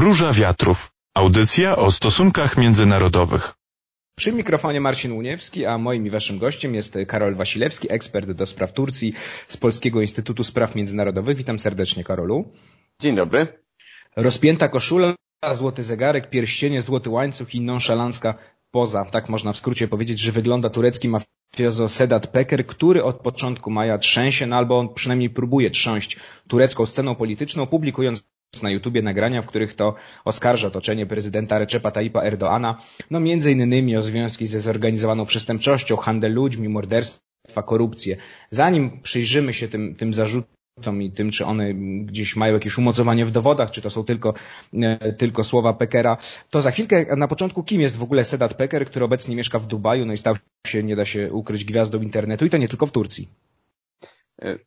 Róża Wiatrów. Audycja o stosunkach międzynarodowych. Przy mikrofonie Marcin Łuniewski, a moim i waszym gościem jest Karol Wasilewski, ekspert do spraw Turcji z Polskiego Instytutu Spraw Międzynarodowych. Witam serdecznie, Karolu. Dzień dobry. Rozpięta koszula, złoty zegarek, pierścienie, złoty łańcuch i nonszalancka poza. Tak można w skrócie powiedzieć, że wygląda turecki mafiozo Sedat Peker, który od początku maja trzęsie, no albo on przynajmniej próbuje trząść turecką sceną polityczną, publikując na YouTubie nagrania, w których to oskarża otoczenie prezydenta Recepa Tayyipa Erdoana, no między innymi o związki ze zorganizowaną przestępczością, handel ludźmi, morderstwa, korupcję. Zanim przyjrzymy się tym, tym zarzutom i tym, czy one gdzieś mają jakieś umocowanie w dowodach, czy to są tylko, e, tylko słowa Pekera, to za chwilkę na początku kim jest w ogóle Sedat Peker, który obecnie mieszka w Dubaju, no i stał się, nie da się ukryć, gwiazdą internetu i to nie tylko w Turcji.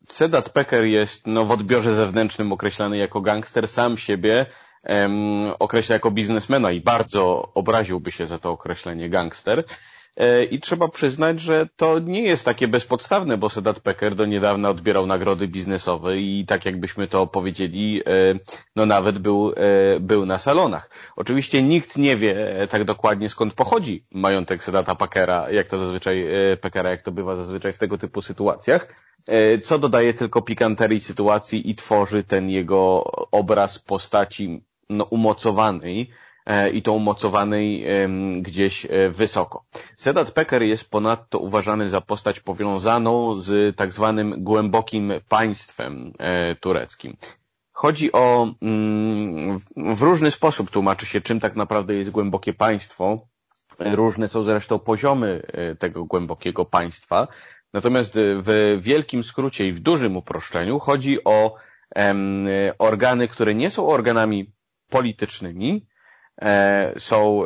Sedat Peker jest no, w odbiorze zewnętrznym określany jako gangster, sam siebie um, określa jako biznesmena i bardzo obraziłby się za to określenie gangster. E, I trzeba przyznać, że to nie jest takie bezpodstawne, bo Sedat Peker do niedawna odbierał nagrody biznesowe i tak jakbyśmy to powiedzieli, e, no nawet był, e, był na salonach. Oczywiście nikt nie wie tak dokładnie skąd pochodzi majątek Sedata Pekera, jak to zazwyczaj, Pekera, jak to bywa zazwyczaj w tego typu sytuacjach, co dodaje tylko pikanterii sytuacji i tworzy ten jego obraz postaci no, umocowanej, i to umocowanej gdzieś e, wysoko. Sedat Peker jest ponadto uważany za postać powiązaną z tak zwanym głębokim państwem e, tureckim. Chodzi o, mm, w różny sposób tłumaczy się, czym tak naprawdę jest głębokie państwo. Różne są zresztą poziomy tego głębokiego państwa. Natomiast w wielkim skrócie i w dużym uproszczeniu chodzi o organy, które nie są organami politycznymi, E, są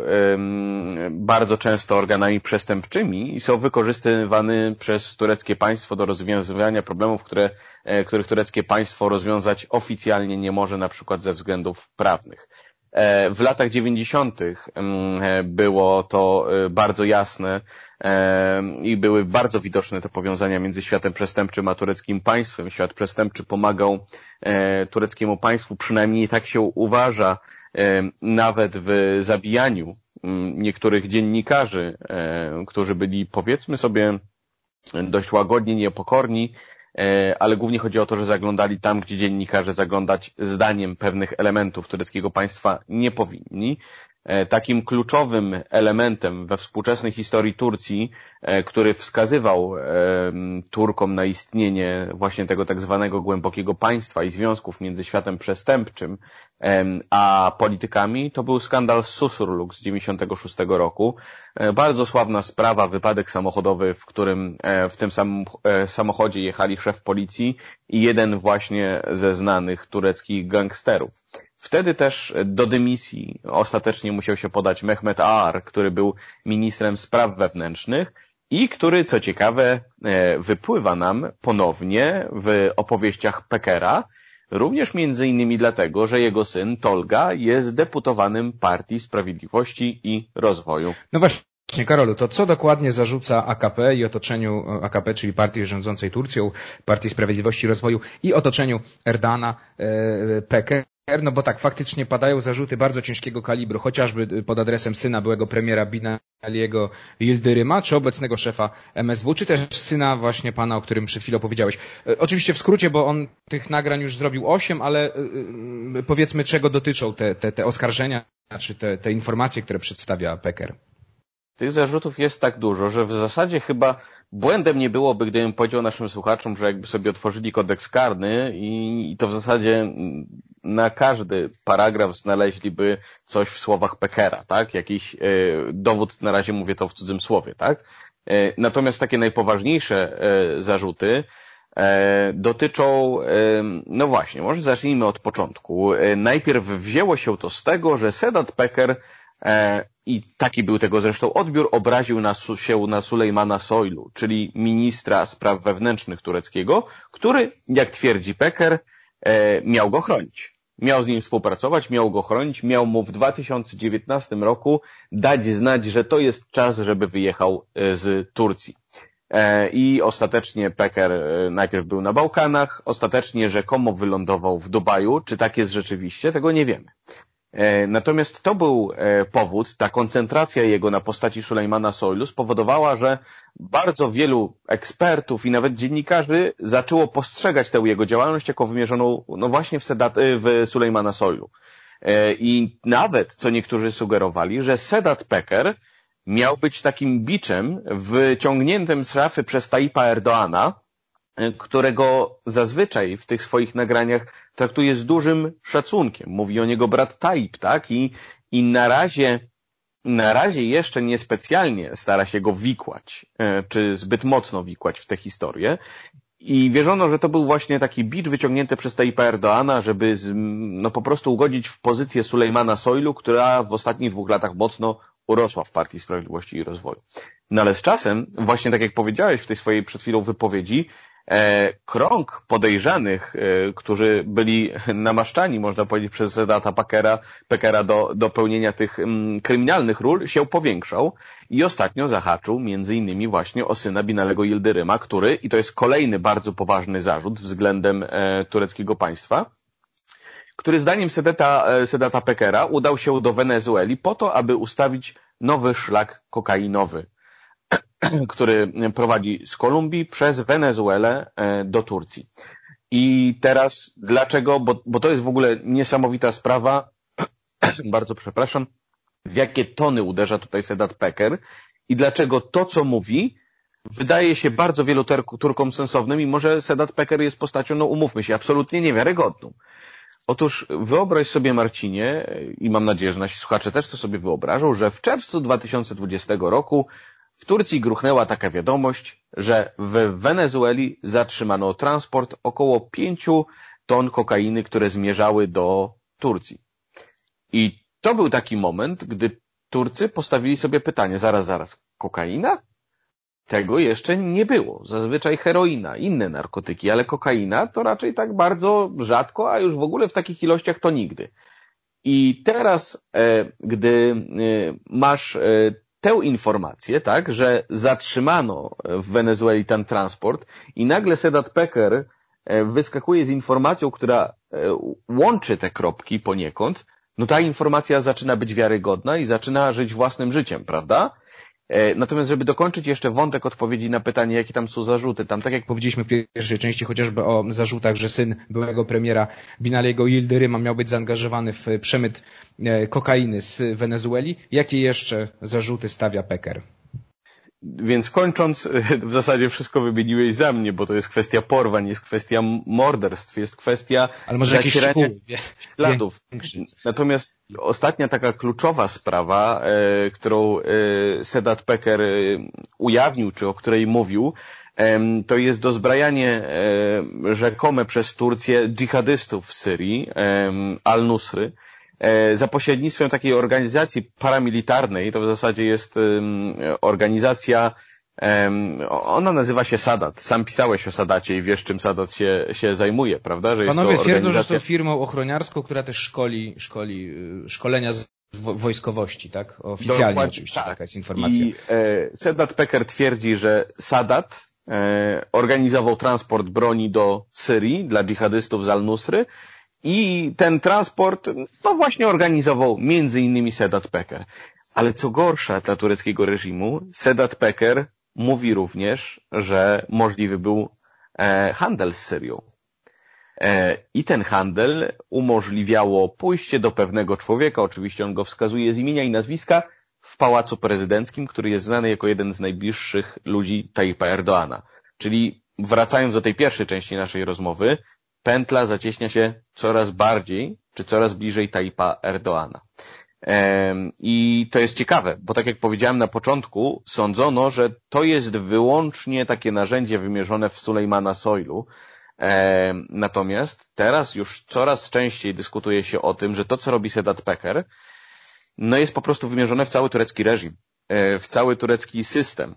bardzo często organami przestępczymi i są wykorzystywane przez tureckie państwo do rozwiązywania problemów, które, e, których tureckie państwo rozwiązać oficjalnie nie może, na przykład ze względów prawnych. E, w latach dziewięćdziesiątych było to bardzo jasne i były bardzo widoczne te powiązania między światem przestępczym a tureckim państwem. Świat przestępczy pomagał tureckiemu państwu, przynajmniej tak się uważa, nawet w zabijaniu mm, niektórych dziennikarzy, którzy byli powiedzmy sobie dość łagodni, niepokorni, e, ale głównie chodzi o to, że zaglądali tam, gdzie dziennikarze zaglądać zdaniem pewnych elementów tureckiego państwa nie powinni. E, takim kluczowym elementem we współczesnej historii Turcji, e, który wskazywał Turkom na istnienie właśnie tego tak zwanego głębokiego państwa i związków między światem przestępczym a politykami, to był skandal Susurluk z 96 roku. E, bardzo sławna sprawa, wypadek samochodowy, w którym w tym samym samochodzie jechali szef policji i jeden właśnie ze znanych tureckich gangsterów. Wtedy też do dymisji ostatecznie musiał się podać Mehmet Aar, który był ministrem spraw wewnętrznych i który, co ciekawe, e, wypływa nam ponownie w opowieściach Pekera, również między innymi dlatego, że jego syn Tolga jest deputowanym Partii Sprawiedliwości i Rozwoju. No właśnie. Karolu, to co dokładnie zarzuca AKP i otoczeniu AKP, czyli partii rządzącej Turcją, Partii Sprawiedliwości i Rozwoju i otoczeniu Erdana e, Peker no bo tak, faktycznie padają zarzuty bardzo ciężkiego kalibru, chociażby pod adresem syna byłego premiera Binaliego Yildiryma, czy obecnego szefa MSW, czy też syna właśnie pana, o którym przed chwilą powiedziałeś. E, oczywiście w skrócie, bo on tych nagrań już zrobił osiem, ale e, powiedzmy czego dotyczą te, te, te oskarżenia, czy te, te informacje, które przedstawia Peker. Tych zarzutów jest tak dużo, że w zasadzie chyba błędem nie byłoby, gdybym powiedział naszym słuchaczom, że jakby sobie otworzyli kodeks karny i, i to w zasadzie na każdy paragraf znaleźliby coś w słowach Pekera, tak? Jakiś e, dowód, na razie mówię to w cudzym słowie, tak? E, natomiast takie najpoważniejsze e, zarzuty e, dotyczą, e, no właśnie, może zacznijmy od początku. E, najpierw wzięło się to z tego, że Sedat Peker i taki był tego zresztą odbiór, obraził na, się na Sulejmana Soylu, czyli ministra spraw wewnętrznych tureckiego, który, jak twierdzi Peker, e, miał go chronić. Miał z nim współpracować, miał go chronić, miał mu w 2019 roku dać znać, że to jest czas, żeby wyjechał e, z Turcji. E, I ostatecznie Peker e, najpierw był na Bałkanach, ostatecznie rzekomo wylądował w Dubaju. Czy tak jest rzeczywiście? Tego nie wiemy. E, natomiast to był e, powód, ta koncentracja jego na postaci Sulejmana Soylu spowodowała, że bardzo wielu ekspertów i nawet dziennikarzy zaczęło postrzegać tę jego działalność jako wymierzoną no właśnie w, Sedat, w Sulejmana Soylu. I nawet, co niektórzy sugerowali, że Sedat Peker miał być takim biczem wyciągniętym z szafy przez Taipa Erdoana, którego zazwyczaj w tych swoich nagraniach traktuje z dużym szacunkiem. Mówi o niego brat Taib, tak? I, i na razie, na razie jeszcze niespecjalnie stara się go wikłać, e, czy zbyt mocno wikłać w tę historię. I wierzono, że to był właśnie taki bicz wyciągnięty przez Taipa Erdoana, żeby z, no po prostu ugodzić w pozycję Sulejmana Soylu, która w ostatnich dwóch latach mocno urosła w Partii Sprawiedliwości i Rozwoju. No ale z czasem, właśnie tak jak powiedziałeś w tej swojej przed chwilą wypowiedzi, krąg podejrzanych, e, którzy byli namaszczani, można powiedzieć, przez Sedata Packera, Packera do, do pełnienia tych mm, kryminalnych ról, się powiększał i ostatnio zahaczył między innymi właśnie o syna Binalego Yildiryma, który, i to jest kolejny bardzo poważny zarzut względem e, tureckiego państwa, który zdaniem Sedata, Sedata Pekera udał się do Wenezueli po to, aby ustawić nowy szlak kokainowy który prowadzi z Kolumbii przez Wenezuelę e, do Turcji. I teraz dlaczego? Bo, bo to jest w ogóle niesamowita sprawa. Bardzo przepraszam. W jakie tony uderza tutaj Sedat Peker i dlaczego to, co mówi, wydaje się bardzo wielu Turkom sensownym i może Sedat Peker jest postacią, no umówmy się, absolutnie niewiarygodną. Otóż wyobraź sobie, Marcinie, i mam nadzieję, że nasi słuchacze też to sobie wyobrażą, że w czerwcu 2020 roku w Turcji gruchnęła taka wiadomość, że w Wenezueli zatrzymano transport około pięciu ton kokainy, które zmierzały do Turcji. I to był taki moment, gdy Turcy postawili sobie pytanie, zaraz, zaraz, kokaina? Tego jeszcze nie było. Zazwyczaj heroina, inne narkotyki, ale kokaina to raczej tak bardzo rzadko, a już w ogóle w takich ilościach to nigdy. I teraz, e, gdy e, masz e, tę informację, tak, że zatrzymano w Wenezueli ten transport i nagle Sedat Peker e, wyskakuje z informacją, która e, łączy te kropki poniekąd, no ta informacja zaczyna być wiarygodna i zaczyna żyć własnym życiem, prawda? E, natomiast, żeby dokończyć jeszcze wątek odpowiedzi na pytanie, jakie tam są zarzuty, tam tak jak powiedzieliśmy w pierwszej części chociażby o zarzutach, że syn byłego premiera Binaliego Yildiryma miał być zaangażowany w przemyt e, kokainy z Wenezueli, jakie jeszcze zarzuty stawia Peker? Więc kończąc, w zasadzie wszystko wymieniłeś za mnie, bo to jest kwestia porwań, jest kwestia morderstw, jest kwestia Ale może jakichś śladów. Natomiast ostatnia taka kluczowa sprawa, e, którą e, Sedat Peker e, ujawnił, czy o której mówił, e, to jest dozbrajanie e, rzekome przez Turcję dżihadystów w Syrii, Al-Nusry, za pośrednictwem takiej organizacji paramilitarnej, to w zasadzie jest organizacja, ona nazywa się Sadat. Sam pisałeś o Sadacie i wiesz, czym Sadat się, się zajmuje, prawda? Że Panowie jest to twierdzą, organizacja... że są firmą ochroniarską, która też szkoli, szkoli y, szkolenia z wojskowości, tak? Oficjalnie Dokładnie, oczywiście tak. taka jest informacja. I e, Sedat Peker twierdzi, że Sadat e, organizował transport broni do Syrii dla dżihadystów z Al-Nusry i ten transport, no właśnie organizował między innymi Sedat Peker. Ale co gorsza dla tureckiego reżimu, Sedat Peker mówi również, że możliwy był e, handel z Syrią. E, I ten handel umożliwiało pójście do pewnego człowieka, oczywiście on go wskazuje z imienia i nazwiska, w pałacu prezydenckim, który jest znany jako jeden z najbliższych ludzi Tayyipa Erdoana. Czyli wracając do tej pierwszej części naszej rozmowy, pętla zacieśnia się coraz bardziej, czy coraz bliżej Taipa Erdoana. I to jest ciekawe, bo tak jak powiedziałem na początku, sądzono, że to jest wyłącznie takie narzędzie wymierzone w Sulejmana Soylu. Natomiast teraz już coraz częściej dyskutuje się o tym, że to, co robi Sedat Peker, no jest po prostu wymierzone w cały turecki reżim, e, w cały turecki system.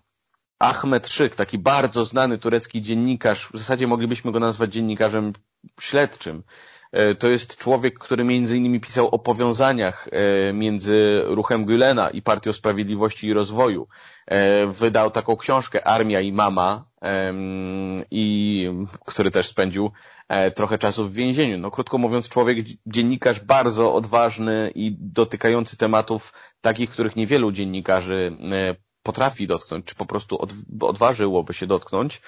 Ahmed Szyk, taki bardzo znany turecki dziennikarz, w zasadzie moglibyśmy go nazwać dziennikarzem śledczym. E, to jest człowiek, który między innymi pisał o powiązaniach e, między ruchem Gülena i Partią Sprawiedliwości i Rozwoju. E, wydał taką książkę Armia i Mama, i, który też spędził trochę czasu w więzieniu. No krótko mówiąc, człowiek, dziennikarz bardzo odważny i dotykający tematów takich, których niewielu dziennikarzy potrafi dotknąć, czy po prostu odważyłoby się dotknąć,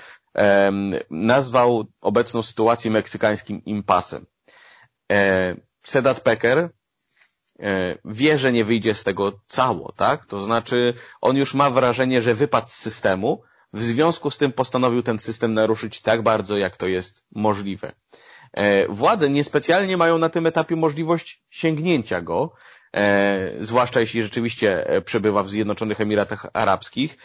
nazwał obecną sytuację meksykańskim impasem. Sedat Peker wie, że nie wyjdzie z tego cało, tak? To znaczy, on już ma wrażenie, że wypadł z systemu, w związku z tym postanowił ten system naruszyć tak bardzo, jak to jest możliwe. E, władze niespecjalnie mają na tym etapie możliwość sięgnięcia go, e, zwłaszcza jeśli rzeczywiście e, przebywa w Zjednoczonych Emiratach Arabskich,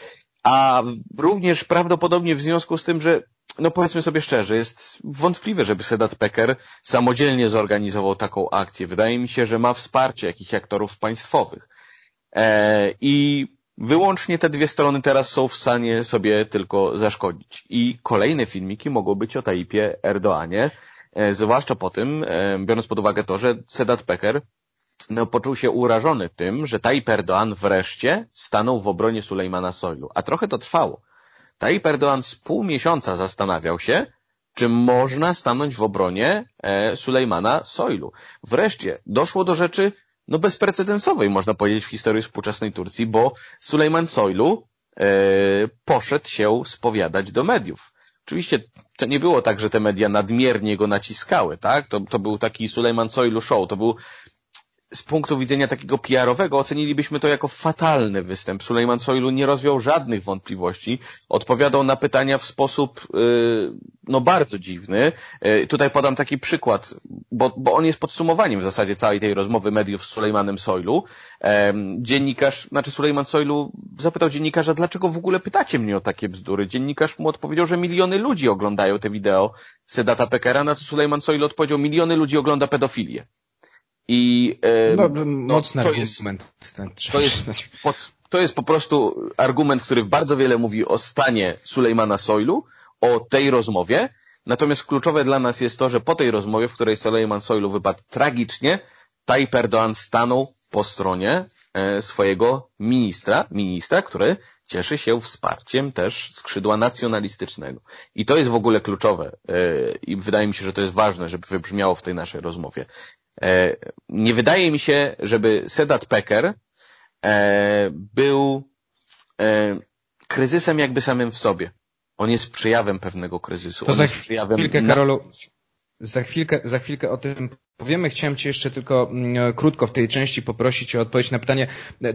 a również prawdopodobnie w związku z tym, że no powiedzmy sobie szczerze, jest wątpliwe, żeby Sedat Peker samodzielnie zorganizował taką akcję. Wydaje mi się, że ma wsparcie jakichś aktorów państwowych. I Wyłącznie te dwie strony teraz są w stanie sobie tylko zaszkodzić. I kolejne filmiki mogą być o Taipie Erdoanie, e, zwłaszcza po tym, e, biorąc pod uwagę to, że Sedat Peker no, poczuł się urażony tym, że Tayyip Erdoğan wreszcie stanął w obronie Sulejmana Soylu. A trochę to trwało. Tayyip Erdoğan z pół miesiąca zastanawiał się, czy można stanąć w obronie e, Sulejmana Soylu. Wreszcie doszło do rzeczy no bezprecedensowej, można powiedzieć, w historii współczesnej Turcji, bo Sulejman Soylu e, poszedł się spowiadać do mediów. Oczywiście to nie było tak, że te media nadmiernie go naciskały, tak? To, to był taki Sulejman Soylu show, to był z punktu widzenia takiego PR-owego ocenilibyśmy to jako fatalny występ. Sulejman Soylu nie rozwiął żadnych wątpliwości, odpowiadał na pytania w sposób yy, no bardzo dziwny. Yy, tutaj podam taki przykład, bo, bo on jest podsumowaniem w zasadzie całej tej rozmowy mediów z Sulejmanem Soylu. Yy, dziennikarz, znaczy Sulejman Soylu zapytał dziennikarza, dlaczego w ogóle pytacie mnie o takie bzdury. Dziennikarz mu odpowiedział, że miliony ludzi oglądają te wideo Sedata Pekera, na co Sulejman Soylu odpowiedział, miliony ludzi ogląda pedofilię. I e, no, no, mocny to argument. Jest, to, jest, pod, to jest po prostu argument, który bardzo wiele mówi o stanie Sulejmana Soylu, o tej rozmowie. Natomiast kluczowe dla nas jest to, że po tej rozmowie, w której Sulejman Soylu wypadł tragicznie, Tayyip Erdoğan stanął po stronie e, swojego ministra, ministra, który cieszy się wsparciem też skrzydła nacjonalistycznego. I to jest w ogóle kluczowe e, i wydaje mi się, że to jest ważne, żeby wybrzmiało w tej naszej rozmowie. E, nie wydaje mi się, żeby Sedat Peker e, był e, kryzysem jakby samym w sobie. On jest przejawem pewnego kryzysu. To On za chwilkę, Karolu, za chwilkę, za chwilkę o tym powiemy. Chciałem Cię jeszcze tylko mm, krótko w tej części poprosić o odpowiedź na pytanie.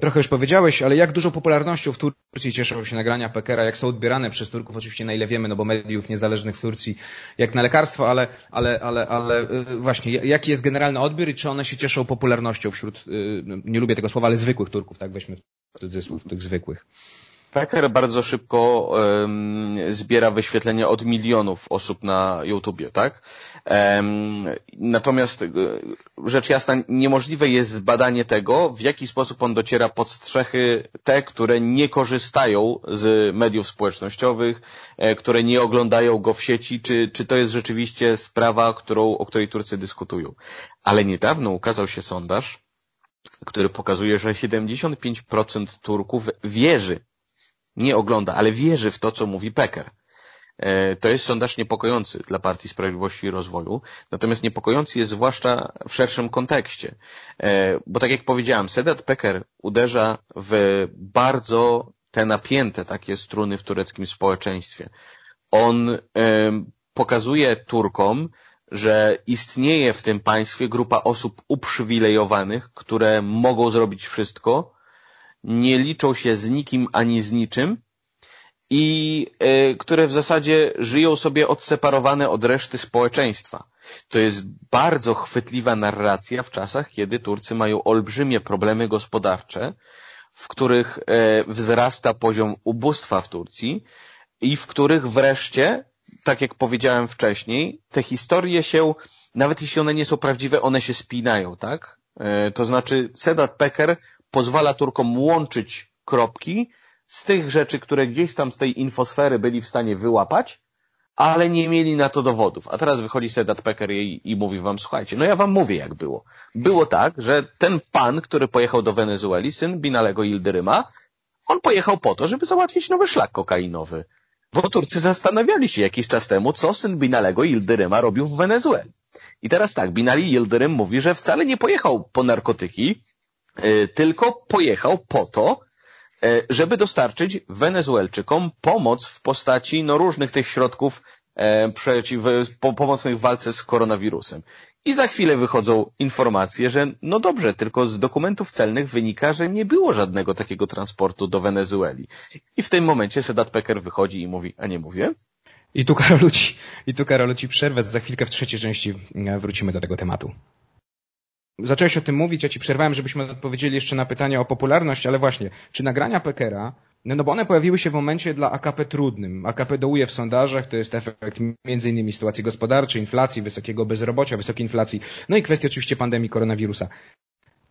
Trochę już powiedziałeś, ale jak dużą popularnością w Turcji cieszą się nagrania Pekera, jak są odbierane przez Turków, oczywiście na ile wiemy, no bo mediów niezależnych w Turcji jak na lekarstwo, ale, ale, ale, ale y, właśnie, jaki jest generalny odbiór i czy one się cieszą popularnością wśród, y, nie lubię tego słowa, ale zwykłych Turków, tak weźmy w cudzysłów, tych zwykłych. Packer bardzo szybko um, zbiera wyświetlenia od milionów osób na YouTubie, tak? Um, natomiast e, rzecz jasna, niemożliwe jest zbadanie tego, w jaki sposób on dociera pod strzechy te, które nie korzystają z mediów społecznościowych, e, które nie oglądają go w sieci, czy, czy to jest rzeczywiście sprawa, którą, o której Turcy dyskutują. Ale niedawno ukazał się sondaż, który pokazuje, że 75% Turków wierzy nie ogląda, ale wierzy w to, co mówi Peker. E, to jest sondaż niepokojący dla Partii Sprawiedliwości i Rozwoju, natomiast niepokojący jest zwłaszcza w szerszym kontekście. E, bo tak jak powiedziałem, Sedat Peker uderza w bardzo te napięte takie struny w tureckim społeczeństwie. On e, pokazuje Turkom, że istnieje w tym państwie grupa osób uprzywilejowanych, które mogą zrobić wszystko, nie liczą się z nikim ani z niczym i y, które w zasadzie żyją sobie odseparowane od reszty społeczeństwa. To jest bardzo chwytliwa narracja w czasach, kiedy Turcy mają olbrzymie problemy gospodarcze, w których e, wzrasta poziom ubóstwa w Turcji i w których wreszcie, tak jak powiedziałem wcześniej, te historie się, nawet jeśli one nie są prawdziwe, one się spinają, tak? E, to znaczy Sedat Peker pozwala Turkom łączyć kropki z tych rzeczy, które gdzieś tam z tej infosfery byli w stanie wyłapać, ale nie mieli na to dowodów. A teraz wychodzi Sedat Peker i, i mówi wam, słuchajcie, no ja wam mówię jak było. Było tak, że ten pan, który pojechał do Wenezueli, syn Binalego Ildyryma, on pojechał po to, żeby załatwić nowy szlak kokainowy. Bo Turcy zastanawiali się jakiś czas temu, co syn Binalego Ildyryma robił w Wenezueli. I teraz tak, Binali Yıldırım mówi, że wcale nie pojechał po narkotyki, tylko pojechał po to, e, żeby dostarczyć Wenezuelczykom pomoc w postaci no, różnych tych środków e, przeciw, pomocnych w walce z koronawirusem. I za chwilę wychodzą informacje, że no dobrze, tylko z dokumentów celnych wynika, że nie było żadnego takiego transportu do Wenezueli. I w tym momencie Sedat Peker wychodzi i mówi, a nie mówię? I tu Karolu ci, i tu ci przerwę, za chwilkę w trzeciej części e, wrócimy do tego tematu. Zacząłeś o tym mówić, ja ci przerwałem, żebyśmy odpowiedzieli jeszcze na pytanie o popularność, ale właśnie, czy nagrania Pekera, no, no bo one pojawiły się w momencie dla AKP trudnym. AKP dołuje w sondażach, to jest efekt między innymi sytuacji gospodarczej, inflacji, wysokiego bezrobocia, wysokiej inflacji, no i kwestii oczywiście pandemii koronawirusa.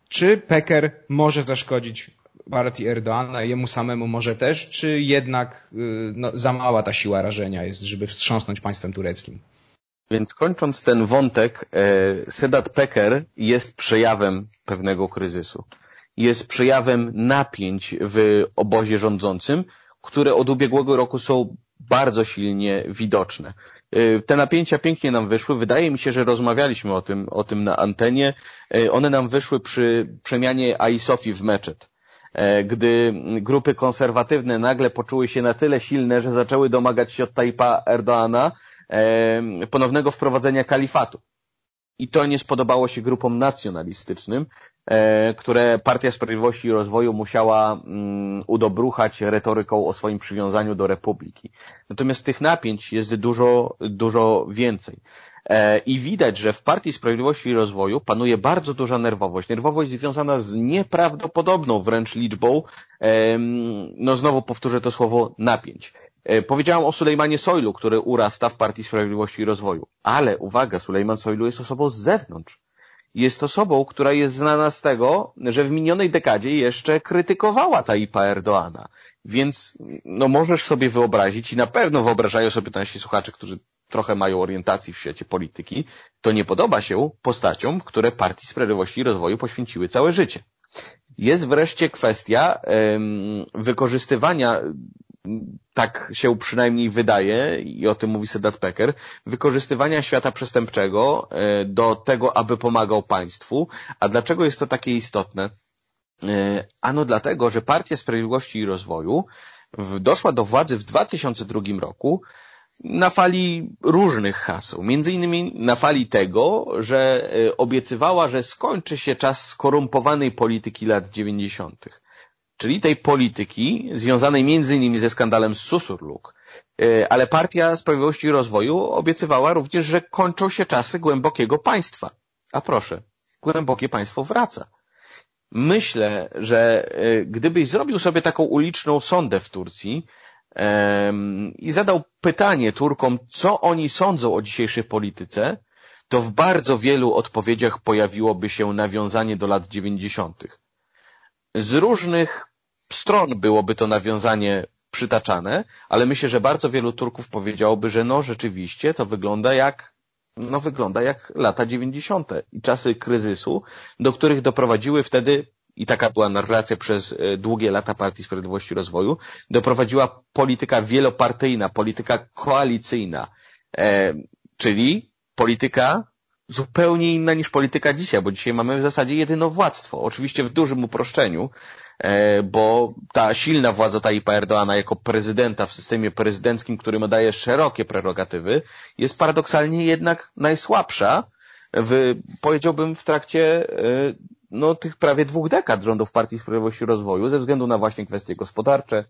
Czy Peker może zaszkodzić partii Erdoana, jemu samemu może też, czy jednak y, no, za mała ta siła rażenia jest, żeby wstrząsnąć państwem tureckim? Więc kończąc ten wątek, e, Sedat Peker jest przejawem pewnego kryzysu. Jest przejawem napięć w obozie rządzącym, które od ubiegłego roku są bardzo silnie widoczne. E, te napięcia pięknie nam wyszły. Wydaje mi się, że rozmawialiśmy o tym, o tym na antenie. E, one nam wyszły przy przemianie Aisofi w meczet. Gdy grupy konserwatywne nagle poczuły się na tyle silne, że zaczęły domagać się od Tajpa Erdoana, ponownego wprowadzenia kalifatu. I to nie spodobało się grupom nacjonalistycznym, e, które Partia Sprawiedliwości i Rozwoju musiała mm, udobruchać retoryką o swoim przywiązaniu do republiki. Natomiast tych napięć jest dużo, dużo więcej. E, I widać, że w Partii Sprawiedliwości i Rozwoju panuje bardzo duża nerwowość. Nerwowość związana z nieprawdopodobną wręcz liczbą, no znowu powtórzę to słowo, napięć. E, powiedziałam o Sulejmanie Sojlu, który urasta w Partii Sprawiedliwości i Rozwoju. Ale uwaga, Sulejman Sojlu jest osobą z zewnątrz. Jest osobą, która jest znana z tego, że w minionej dekadzie jeszcze krytykowała Taipa Erdoana. Więc no możesz sobie wyobrazić i na pewno wyobrażają sobie nasi słuchacze, którzy trochę mają orientacji w świecie polityki, to nie podoba się postaciom, które Partii Sprawiedliwości i Rozwoju poświęciły całe życie. Jest wreszcie kwestia um, wykorzystywania tak się przynajmniej wydaje, i o tym mówi Sedat Peker, wykorzystywania świata przestępczego e, do tego, aby pomagał państwu. A dlaczego jest to takie istotne? E, ano dlatego, że Partia Sprawiedliwości i Rozwoju doszła do władzy w 2002 roku na fali różnych haseł. Między innymi na fali tego, że e, obiecywała, że skończy się czas skorumpowanej polityki lat 90 czyli tej polityki związanej między innymi ze skandalem Susurluk. E, ale Partia Sprawiedliwości i Rozwoju obiecywała również, że kończą się czasy głębokiego państwa. A proszę, głębokie państwo wraca. Myślę, że e, gdybyś zrobił sobie taką uliczną sondę w Turcji i zadał pytanie Turkom, co oni sądzą o dzisiejszej polityce, to w bardzo wielu odpowiedziach pojawiłoby się nawiązanie do lat dziewięćdziesiątych. Z różnych stron byłoby to nawiązanie przytaczane, ale myślę, że bardzo wielu Turków powiedziałoby, że no rzeczywiście to wygląda jak no wygląda jak lata dziewięćdziesiąte i czasy kryzysu, do których doprowadziły wtedy i taka była narracja przez e, długie lata Partii Sprawiedliwości i Rozwoju, doprowadziła polityka wielopartyjna, polityka koalicyjna, e, czyli polityka zupełnie inna niż polityka dzisiaj, bo dzisiaj mamy w zasadzie jedynowładztwo. Oczywiście w dużym uproszczeniu, E, bo ta silna władza Tayyipa Erdoana jako prezydenta w systemie prezydenckim, który mu daje szerokie prerogatywy, jest paradoksalnie jednak najsłabsza w, powiedziałbym w trakcie e, no, tych prawie dwóch dekad rządów Partii Sprawiedliwości i Rozwoju ze względu na właśnie kwestie gospodarcze,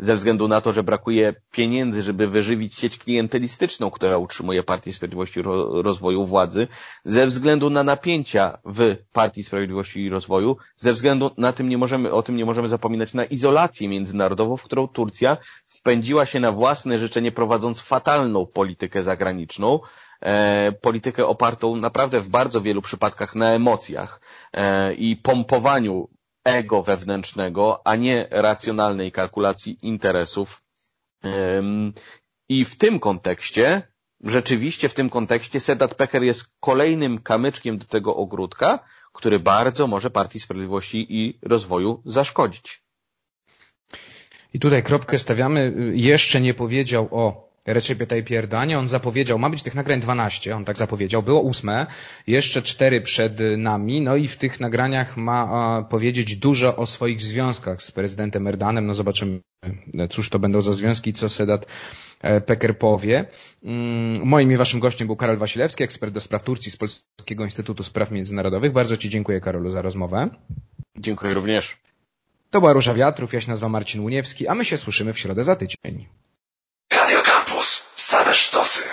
ze względu na to, że brakuje pieniędzy, żeby wyżywić sieć klientelistyczną, która utrzymuje Partię Sprawiedliwości i Rozwoju władzy, ze względu na napięcia w Partii Sprawiedliwości i Rozwoju, ze względu na tym nie możemy, o tym nie możemy zapominać, na izolację międzynarodową, w którą Turcja wpędziła się na własne życzenie, prowadząc fatalną politykę zagraniczną, e, politykę opartą naprawdę w bardzo wielu przypadkach na emocjach e, i pompowaniu ego wewnętrznego, a nie racjonalnej kalkulacji interesów. I w tym kontekście, rzeczywiście w tym kontekście Sedat Peker jest kolejnym kamyczkiem do tego ogródka, który bardzo może Partii Sprawiedliwości i Rozwoju zaszkodzić. I tutaj kropkę stawiamy. Jeszcze nie powiedział o Recepie Tayyip Erdoganie. On zapowiedział, ma być tych nagrań 12, on tak zapowiedział. Było ósme, jeszcze cztery przed nami. No i w tych nagraniach ma powiedzieć dużo o swoich związkach z prezydentem Erdoganem. No zobaczymy, cóż to będą za związki, co Sedat e, Peker powie. Mm, moim i waszym gościem był Karol Wasilewski, ekspert do spraw Turcji z Polskiego Instytutu Spraw Międzynarodowych. Bardzo Ci dziękuję, Karolu, za rozmowę. Dziękuję również. To była Róża Wiatrów, ja się nazywam Marcin Łuniewski, a my się słyszymy w środę za tydzień. Same sztosy.